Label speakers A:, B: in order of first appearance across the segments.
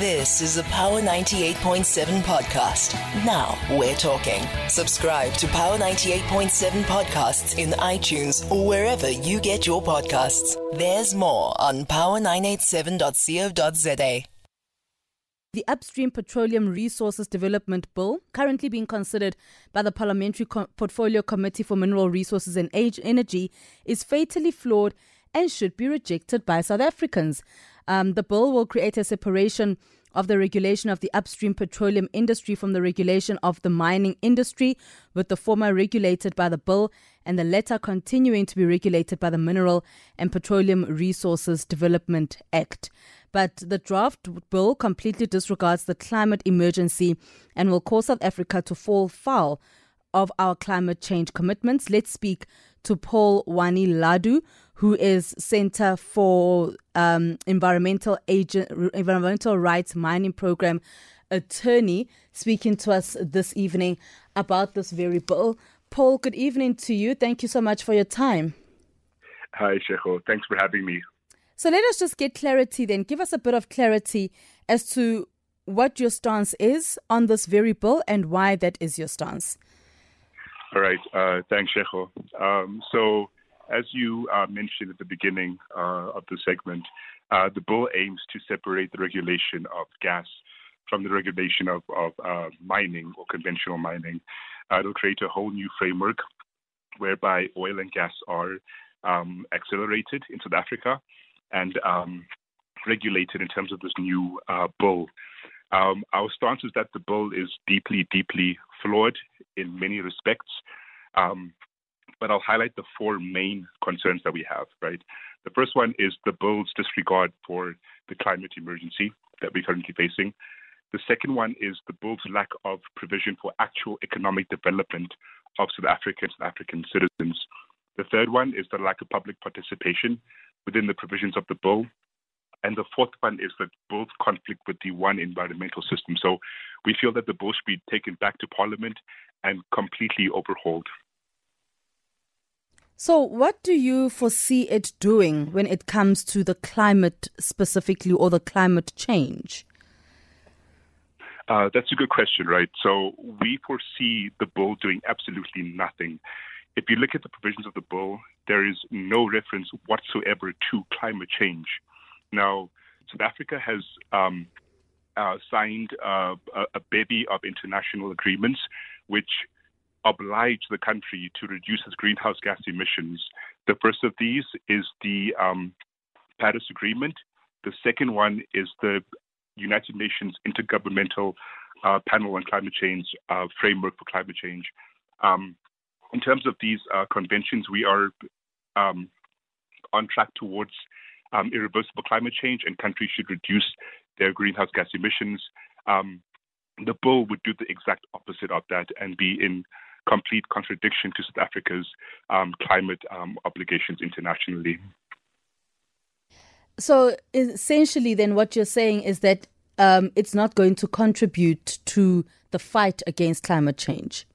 A: This is a Power 98.7 podcast. Now we're talking. Subscribe to Power 98.7 podcasts in iTunes or wherever you get your podcasts. There's more on power987.co.za.
B: The Upstream Petroleum Resources Development Bill, currently being considered by the Parliamentary Co- Portfolio Committee for Mineral Resources and Energy, is fatally flawed and should be rejected by South Africans. Um, the bill will create a separation of the regulation of the upstream petroleum industry from the regulation of the mining industry, with the former regulated by the bill and the latter continuing to be regulated by the Mineral and Petroleum Resources Development Act. But the draft bill completely disregards the climate emergency and will cause South Africa to fall foul of our climate change commitments. Let's speak to Paul Wani Lado, who is Center for um, Environmental Agent, Environmental Rights Mining Program attorney, speaking to us this evening about this very bill. Paul, good evening to you. Thank you so much for your time.
C: Hi, Tshego. Thanks for having me.
B: So let us just get clarity then. Give us a bit of clarity as to what your stance is on this very bill and why that is your stance.
C: All right. Uh, thanks, Tshego. Um, so, as you uh, mentioned at the beginning uh, of the segment, uh, the bill aims to separate the regulation of gas from the regulation of, of uh, mining or conventional mining. Uh, it'll create a whole new framework whereby oil and gas are um, accelerated in South Africa and um, regulated in terms of this new uh, bill. Um, our stance is that the bill is deeply, deeply flawed in many respects. Um, but I'll highlight the four main concerns that we have, right? The first one is the bill's disregard for the climate emergency that we're currently facing. The second one is the bill's lack of provision for actual economic development of South African South African citizens. The third one is the lack of public participation within the provisions of the bill. And the fourth one is that both conflict with the one environmental system. So we feel that the bill should be taken back to Parliament and completely overhauled.
B: So, what do you foresee it doing when it comes to the climate specifically or the climate change?
C: Uh, that's a good question, right? So, we foresee the bill doing absolutely nothing. If you look at the provisions of the bill, there is no reference whatsoever to climate change. Now, South Africa has um, uh, signed uh, a bevy of international agreements which oblige the country to reduce its greenhouse gas emissions. The first of these is the um, Paris Agreement. The second one is the United Nations Intergovernmental uh, Panel on Climate Change uh, Framework for Climate Change. Um, in terms of these uh, conventions, we are um, on track towards um, irreversible climate change, and countries should reduce their greenhouse gas emissions. Um, the bill would do the exact opposite of that and be in complete contradiction to South Africa's um, climate um, obligations internationally.
B: So essentially, then, what you're saying is that um, it's not going to contribute to the fight against climate change.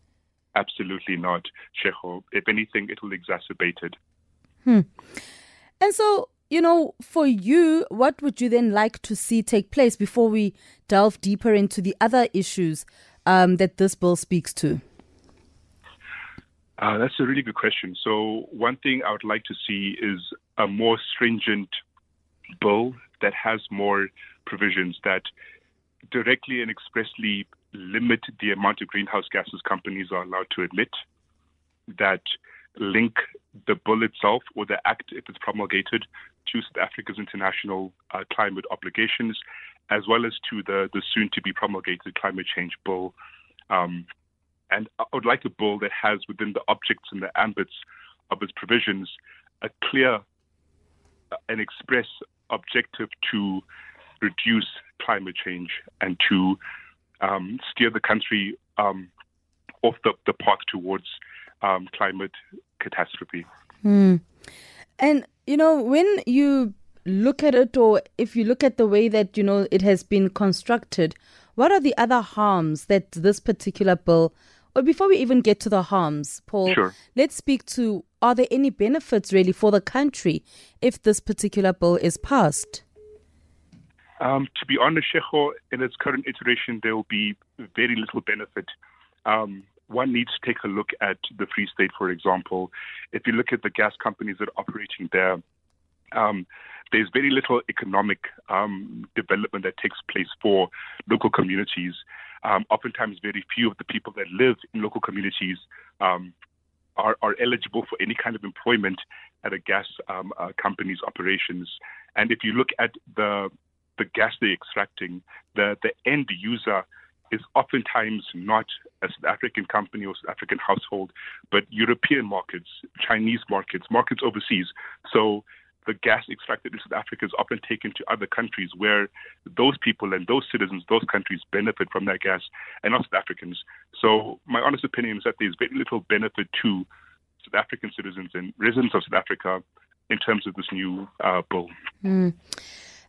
C: Absolutely not, Tshego. If anything, it will exacerbate it.
B: Hmm. And so, you know, for you, what would you then like to see take place before we delve deeper into the other issues um, that this bill speaks to?
C: Uh, that's a really good question. So, one thing I would like to see is a more stringent bill that has more provisions that directly and expressly limit the amount of greenhouse gases companies are allowed to emit, that link the bill itself or the act, if it's promulgated, to South Africa's international uh, climate obligations, as well as to the, the soon to be promulgated climate change bill. Um, and I would like a bill that has within the objects and the ambits of its provisions a clear uh, and express objective to reduce climate change and to um, steer the country um, off the, the path towards um, climate catastrophe.
B: Mm. And, you know, when you look at it, or if you look at the way that, you know, it has been constructed, what are the other harms that this particular bill, or before we even get to the harms, Paul,
C: sure.
B: let's speak to are there any benefits really for the country if this particular bill is passed?
C: Um, to be honest, Tshego, in its current iteration, there will be very little benefit. Um, one needs to take a look at the Free State, for example. If you look at the gas companies that are operating there, um, there's very little economic um, development that takes place for local communities. Um, oftentimes, very few of the people that live in local communities um, are, are, eligible for any kind of employment at a gas um, uh, company's operations. And if you look at the the gas they're extracting, the the end user is oftentimes not a South African company or South African household, but European markets, Chinese markets, markets overseas. So the gas extracted in South Africa is often taken to other countries where those people and those citizens, those countries benefit from that gas and not South Africans. So my honest opinion is that there's very little benefit to South African citizens and residents of South Africa in terms of this new uh, bill.
B: Mm.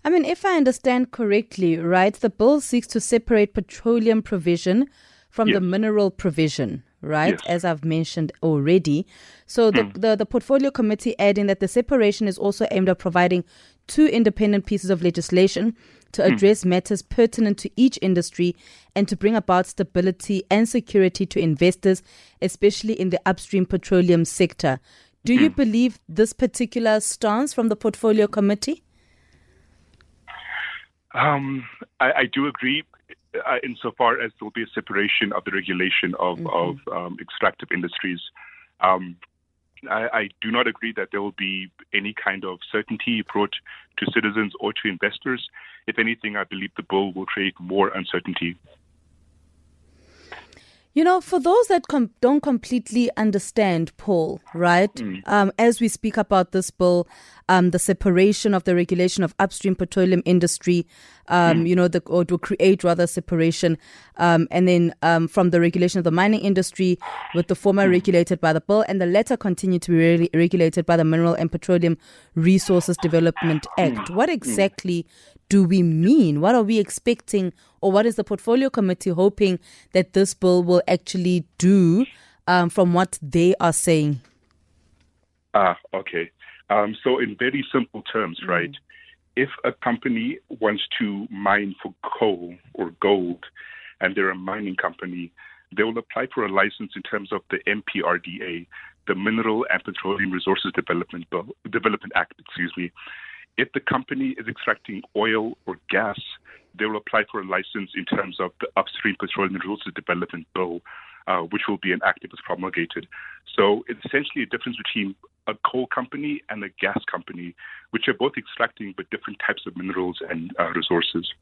B: I mean, if I understand correctly, right, the bill seeks to separate petroleum provision from yes. the mineral provision, right? Yes. As I've mentioned already. So the, mm. the, the portfolio committee adding that the separation is also aimed at providing two independent pieces of legislation to hmm. address mm. matters pertinent to each industry and to bring about stability and security to investors, especially in the upstream petroleum sector. Do mm. you hmm. believe this particular stance from the portfolio committee?
C: Um, I, I, do agree uh, insofar as there will be a separation of the regulation of, mm-hmm. of um, extractive industries. Um, I, I, do not agree that there will be any kind of certainty brought to citizens or to investors. If anything, I believe the bill will create more uncertainty.
B: You know, for those that com- don't completely understand, Paul, right? Mm. Um, as we speak about this bill, um, the separation of the regulation of upstream petroleum industry, um, mm. you know, the, or to create rather separation, um, and then um, from the regulation of the mining industry, with the former mm. regulated by the bill, and the latter continue to be re- regulated by the Mineral and Petroleum Resources Development mm. Act. What exactly do we mean? What are we expecting, or what is the portfolio committee hoping that this bill will actually do um, from what they are saying?
C: Ah, okay. Um, so, in very simple terms, mm right, if a company wants to mine for coal or gold and they're a mining company, they will apply for a license in terms of the MPRDA, the Mineral and Petroleum Resources Development Development Act, excuse me. If the company is extracting oil or gas, they will apply for a license in terms of the Upstream Petroleum Resources Development Bill, uh, which will be an enacted as promulgated. So it's essentially a difference between a coal company and a gas company, which are both extracting but different types of minerals and uh, resources.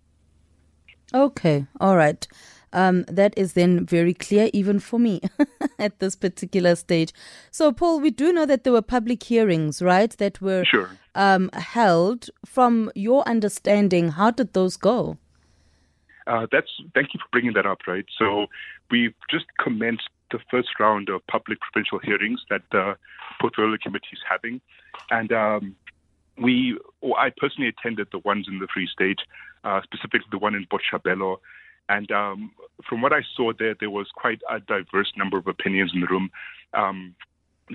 B: Okay, all right. Um, that is then very clear, even for me, at this particular stage. So, Paul, we do know that there were public hearings, right, that were
C: sure.
B: um, held. From your understanding, how did those go?
C: Uh, that's thank you for bringing that up. Right, so we've just commenced the first round of public provincial hearings that the portfolio committee is having, and um, we, I personally attended the ones in the Free State, uh, specifically the one in Botshabelo. And um, from what I saw there, there was quite a diverse number of opinions in the room. Um,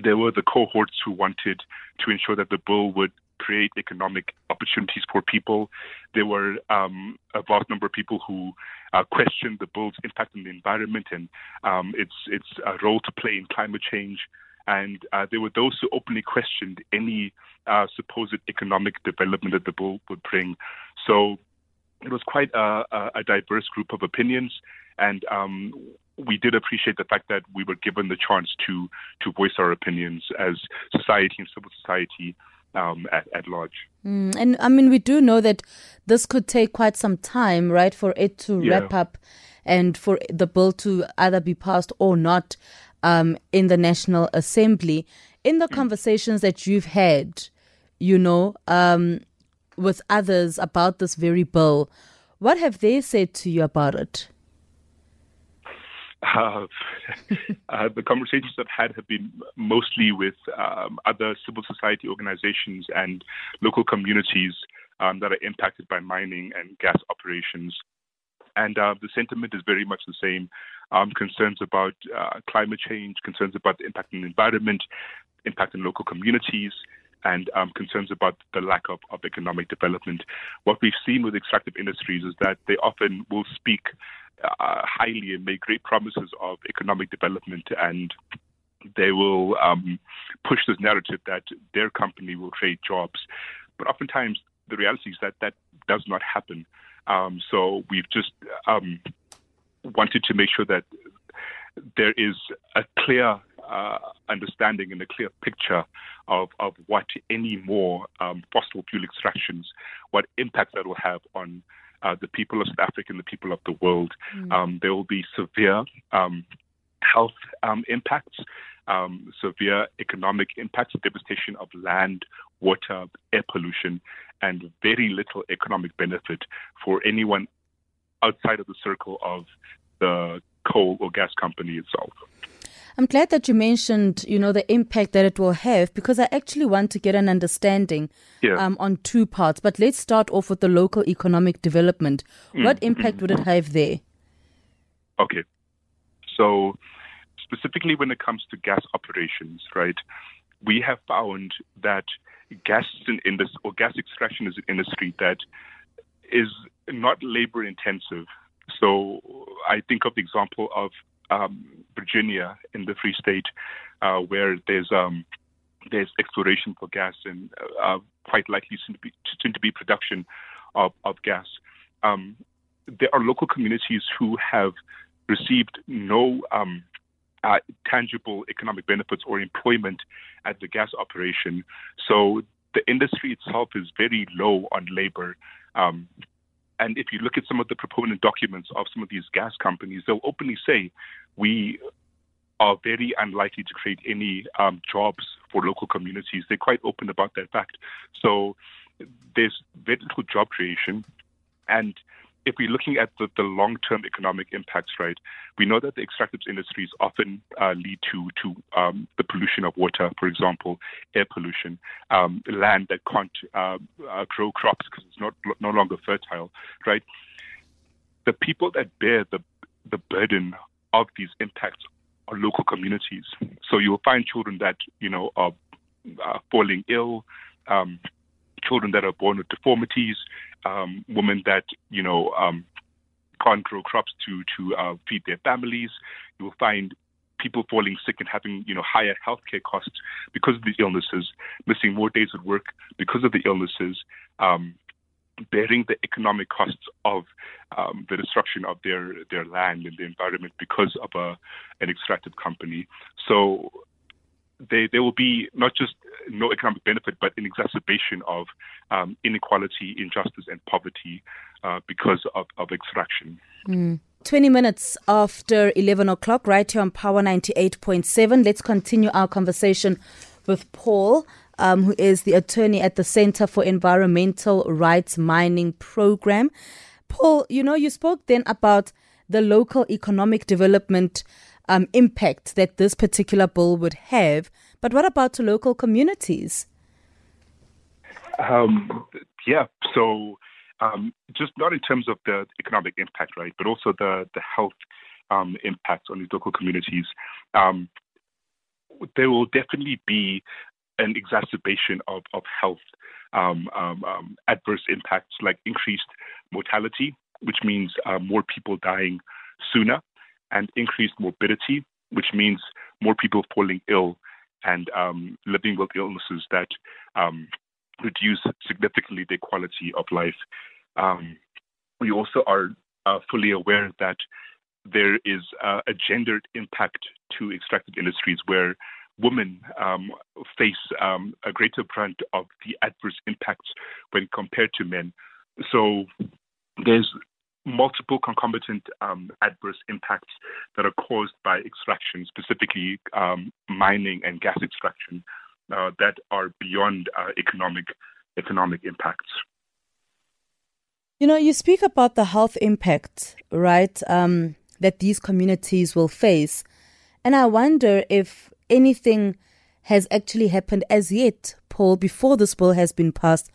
C: there were the cohorts who wanted to ensure that the bill would create economic opportunities for people. There were um, a vast number of people who uh, questioned the bill's impact on the environment and um, its its uh, role to play in climate change. And uh, there were those who openly questioned any uh, supposed economic development that the bill would bring. So it was quite a, a diverse group of opinions, and um, we did appreciate the fact that we were given the chance to to voice our opinions as society and civil society um, at, at, large.
B: Mm, and I mean, we do know that this could take quite some time, right, for it to yeah. wrap up and for the bill to either be passed or not um, in the National Assembly. In the mm. conversations that you've had, you know, um, with others about this very bill. What have they said to you about it?
C: Uh, uh, the conversations I've had have been mostly with um, other civil society organizations and local communities um, that are impacted by mining and gas operations. And uh, the sentiment is very much the same. Um, concerns about uh, climate change, concerns about the impact on the environment, impact on local communities, and um, concerns about the lack of, of economic development. What we've seen with extractive industries is that they often will speak uh, highly and make great promises of economic development and they will um, push this narrative that their company will create jobs. But oftentimes, the reality is that that does not happen. Um, so we've just um, wanted to make sure that there is a clear uh, understanding and a clear picture of, of what any more um, fossil fuel extractions, what impact that will have on uh, the people of South Africa and the people of the world. Mm. Um, there will be severe um, health um, impacts, um, severe economic impacts, devastation of land, water, air pollution, and very little economic benefit for anyone outside of the circle of the coal or gas company itself.
B: I'm glad that you mentioned, you know, the impact that it will have because I actually want to get an understanding yeah. um, on two parts. But let's start off with the local economic development. Mm. What impact mm. would it have there?
C: Okay. So, specifically when it comes to gas operations, right, we have found that gas in industry or gas extraction is an industry that is not labor intensive. So I think of the example of um, Virginia in the Free State, uh, where there's um, there's exploration for gas and uh, quite likely soon to be, soon to be production of, of gas. Um, there are local communities who have received no um, uh, tangible economic benefits or employment at the gas operation. So the industry itself is very low on labor. Um, and if you look at some of the proponent documents of some of these gas companies, they'll openly say, we are very unlikely to create any um, jobs for local communities. They're quite open about that fact. So there's very little job creation. And if we're looking at the, the long-term economic impacts, right, we know that the extractive industries often uh, lead to to um, the pollution of water, for example, air pollution, um, land that can't uh, uh, grow crops because it's not no longer fertile, right? The people that bear the the burden of these impacts are local communities. So you'll find children that you know are falling ill. Um, children that are born with deformities, um, women that you know um, can't grow crops to to uh, feed their families. You will find people falling sick and having you know higher healthcare costs because of these illnesses, missing more days at work because of the illnesses. Um, bearing the economic costs of um, the destruction of their, their land and the environment because of a, an extractive company. So they, there will be not just no economic benefit, but an exacerbation of um, inequality, injustice, and poverty uh, because of, of extraction.
B: Mm. 20 minutes after 11 o'clock, right here on Power 98.7. Let's continue our conversation with Paul, um, who is the attorney at the Center for Environmental Rights Mining Program. Paul, you know, you spoke then about the local economic development um, impact that this particular bill would have. But what about local communities?
C: Um, yeah, so um, just not in terms of the economic impact, right, but also the the health um, impact on these local communities. Um, there will definitely be an exacerbation of of health um, um, adverse impacts like increased mortality, which means uh, more people dying sooner and increased morbidity, which means more people falling ill and um, living with illnesses that um, reduce significantly their quality of life. Um, we also are uh, fully aware that there is uh, a gendered impact to extractive industries where women um, face um, a greater brunt of the adverse impacts when compared to men. So there's multiple concomitant um, adverse impacts that are caused by extraction, specifically um, mining and gas extraction, uh, that are beyond uh, economic economic impacts.
B: You know, you speak about the health impact, right? Um, that these communities will face, and I wonder if anything has actually happened as yet, Paul, before this bill has been passed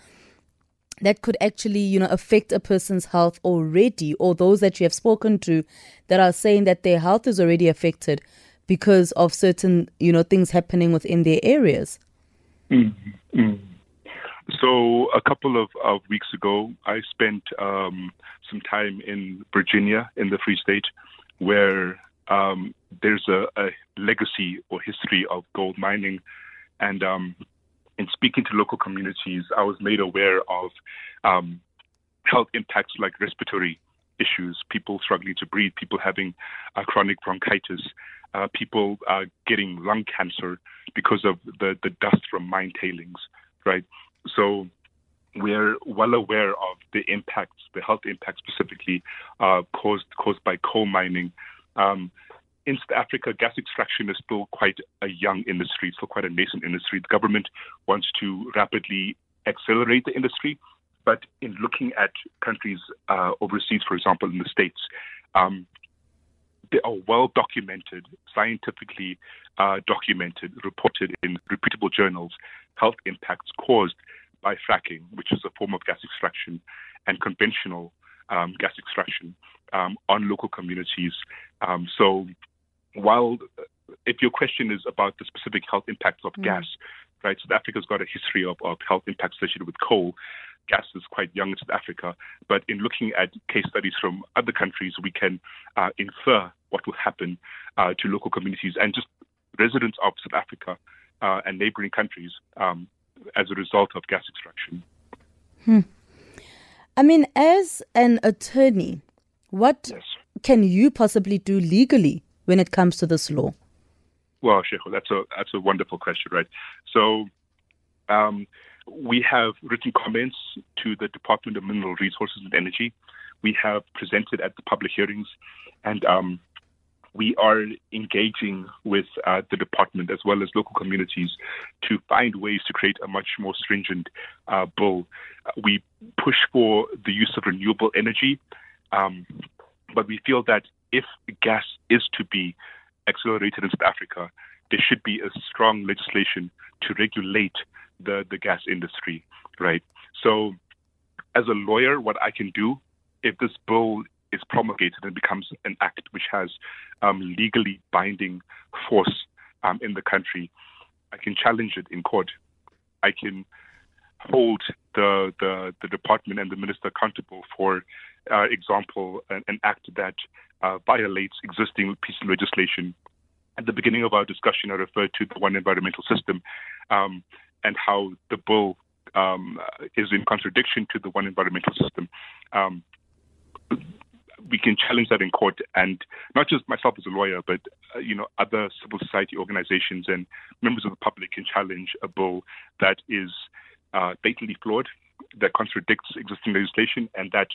B: that could actually, you know, affect a person's health already, or those that you have spoken to that are saying that their health is already affected because of certain, you know, things happening within their areas?
C: Mm-hmm. So a couple of, of, weeks ago, I spent um, some time in Virginia, in the Free State, where um, there's a, a, legacy or history of gold mining. And um, in speaking to local communities, I was made aware of um, health impacts like respiratory issues, people struggling to breathe, people having uh, chronic bronchitis, uh, people uh, getting lung cancer because of the, the dust from mine tailings, right? So we're well aware of the impacts, the health impacts specifically uh, caused caused by coal mining. Um, in South Africa, gas extraction is still quite a young industry, still quite a nascent industry. The government wants to rapidly accelerate the industry, but in looking at countries uh, overseas, for example, in the States, um, are well documented, scientifically uh, documented, reported in reputable journals, health impacts caused by fracking, which is a form of gas extraction, and conventional um, gas extraction um, on local communities. Um, so, while if your question is about the specific health impacts of mm. gas, right, South Africa's got a history of, of health impacts associated with coal. Gas is quite young in South Africa, but in looking at case studies from other countries, we can uh, infer what will happen uh, to local communities and just residents of South Africa uh, and neighboring countries um, as a result of gas extraction.
B: Hmm. I mean, as an attorney, what yes. can you possibly do legally when it comes to this law?
C: Well, Tshego, that's a that's a wonderful question, right? So, um, we have written comments to the Department of Mineral Resources and Energy. We have presented at the public hearings, and um, we are engaging with uh, the department as well as local communities to find ways to create a much more stringent uh, bill. We push for the use of renewable energy, um, but we feel that if gas is to be accelerated in South Africa, there should be a strong legislation to regulate the, the gas industry, right? So, as a lawyer, what I can do if this bill is promulgated and becomes an act which has um, legally binding force um, in the country, I can challenge it in court. I can hold the the, the department and the minister accountable for, uh, example, an, an, act that uh, violates existing pieces of legislation. At the beginning of our discussion, I referred to the one environmental system um, and how the bill um, is in contradiction to the one environmental system. Um, we can challenge that in court, and not just myself as a lawyer, but uh, you know other civil society organizations and members of the public can challenge a bill that is uh, blatantly flawed, that contradicts existing legislation, and that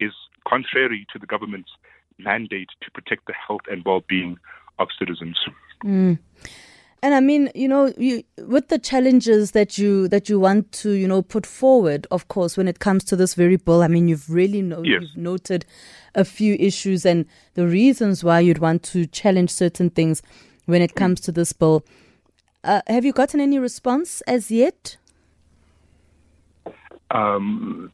C: is contrary to the government's mandate to protect the health and well-being of citizens.
B: Mm. And I mean, you know, you, with the challenges that you that you want to, you know, put forward, of course, when it comes to this very bill, I mean, you've really know, yes. you've noted a few issues and the reasons why you'd want to challenge certain things when it comes to this bill. Uh, have you gotten any response as yet?
C: Um,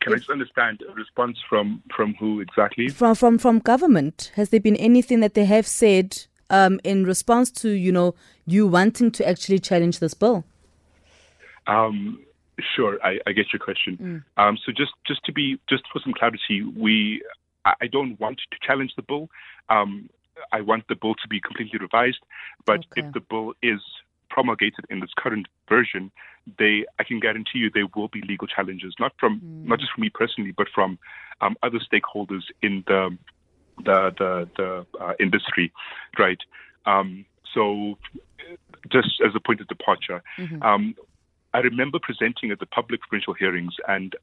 C: can I just understand a response from from who exactly?
B: From from from government. Has there been anything that they have said um, in response to you know you wanting to actually challenge this bill?
C: Um, sure, I, I, get your question. Mm. Um, so just just to be just for some clarity, we I don't want to challenge the bill. Um, I want the bill to be completely revised. But okay. if the bill is promulgated in its current version, they I can guarantee you there will be legal challenges, not from mm. not just from me personally, but from um, other stakeholders in the the the, the uh, industry, right? Um, so, just as a point of departure, mm-hmm. um, I remember presenting at the public provincial hearings and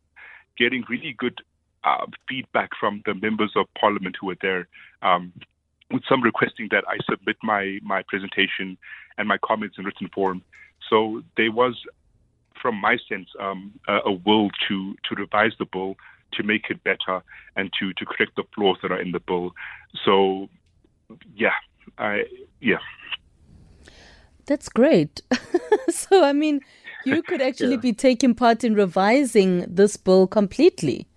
C: getting really good uh, feedback from the members of parliament who were there. Um, with some requesting that I submit my, my presentation and my comments in written form. So there was, from my sense, um, a, a will to to revise the bill to make it better and to, to correct the flaws that are in the bill. So, yeah, I, yeah.
B: That's great. so, I mean, you could actually yeah. be taking part in revising this bill completely.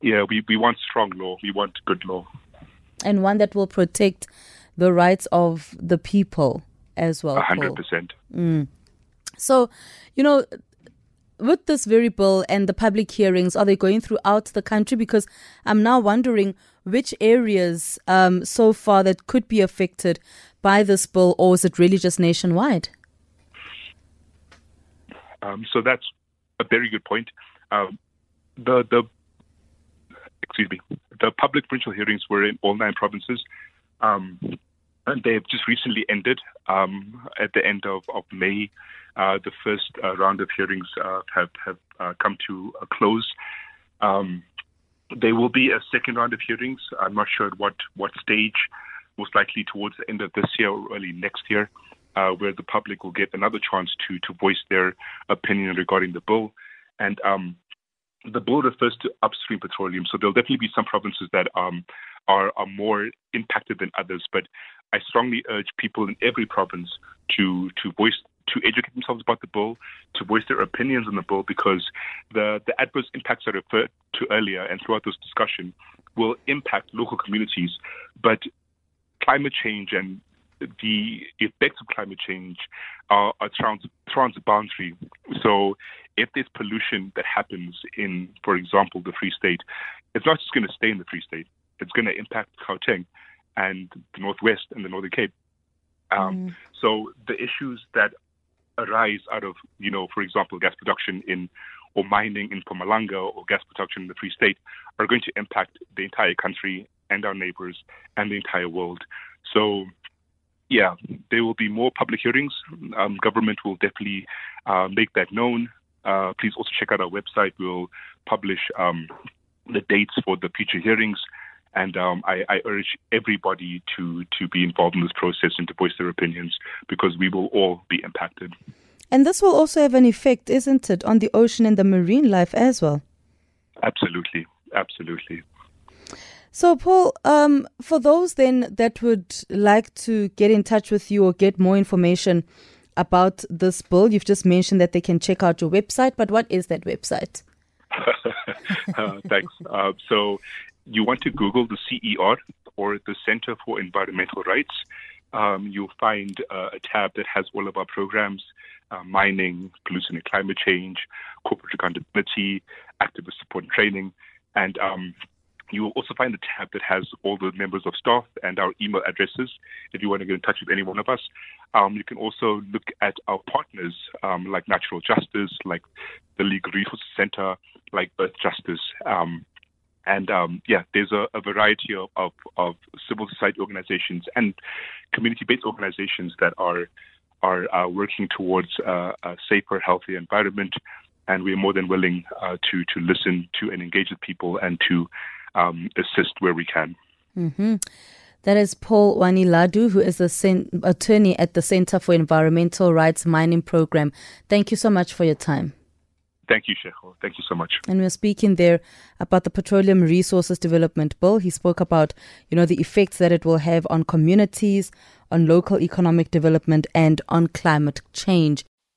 C: Yeah, we, we want strong law. We want good law.
B: And one that will protect the rights of the people as well.
C: 100%. Mm.
B: So, you know, with this very bill and the public hearings, are they going throughout the country? Because I'm now wondering which areas um, so far that could be affected by this bill, or is it really just nationwide?
C: Um, so that's a very good point. Um, the the excuse me, the public provincial hearings were in all nine provinces, um, and they have just recently ended um, at the end of, of May. Uh, the first uh, round of hearings uh, have have uh, come to a close. Um, there will be a second round of hearings. I'm not sure at what what stage. Most likely towards the end of this year or early next year, uh, where the public will get another chance to to voice their opinion regarding the bill. And um, the bill refers to upstream petroleum, so there'll definitely be some provinces that um, are, are more impacted than others. But I strongly urge people in every province to to voice to educate themselves about the bill, to voice their opinions on the bill, because the, the adverse impacts I referred to earlier and throughout this discussion will impact local communities. But climate change and the effects of climate change are, are trans, transboundary. So if there's pollution that happens in, for example, the Free State, it's not just going to stay in the Free State. It's going to impact Gauteng and the Northwest and the Northern Cape. Um, mm. So the issues that arise out of, you know, for example, gas production in or mining in Mpumalanga or gas production in the Free State are going to impact the entire country and our neighbors and the entire world. So, yeah, there will be more public hearings. Um, government will definitely uh, make that known. Uh, please also check out our website. We'll publish um, the dates for the future hearings. And um, I, I, urge everybody to, to be involved in this process and to voice their opinions because we will all be impacted.
B: And this will also have an effect, isn't it, on the ocean and the marine life as well?
C: Absolutely. Absolutely.
B: So, Paul, um, for those then that would like to get in touch with you or get more information about this bill, you've just mentioned that they can check out your website, but what is that website?
C: uh, thanks. Uh, so, you want to Google the CER or the Center for Environmental Rights. Um, you'll find uh, a tab that has all of our programs uh, mining, pollution and climate change, corporate accountability, activist support and training. And um, you will also find a tab that has all the members of staff and our email addresses if you want to get in touch with any one of us. Um, you can also look at our partners um, like Natural Justice, like the Legal Resources Center, like Earth Justice. Um, and um, yeah, there's a, a variety of, of, of, civil society organizations and community-based organizations that are are uh, working towards uh, a safer, healthier environment. And we're more than willing uh, to to listen to and engage with people and to um, assist where we can.
B: Mm-hmm. That is Paul Wani Lado, who is the sen- attorney at the Center for Environmental Rights Mining Program. Thank you so much for your time.
C: Thank you, Tshego. Thank you so much.
B: And we are speaking there about the Petroleum Resources Development Bill. He spoke about, you know, the effects that it will have on communities, on local economic development, and on climate change.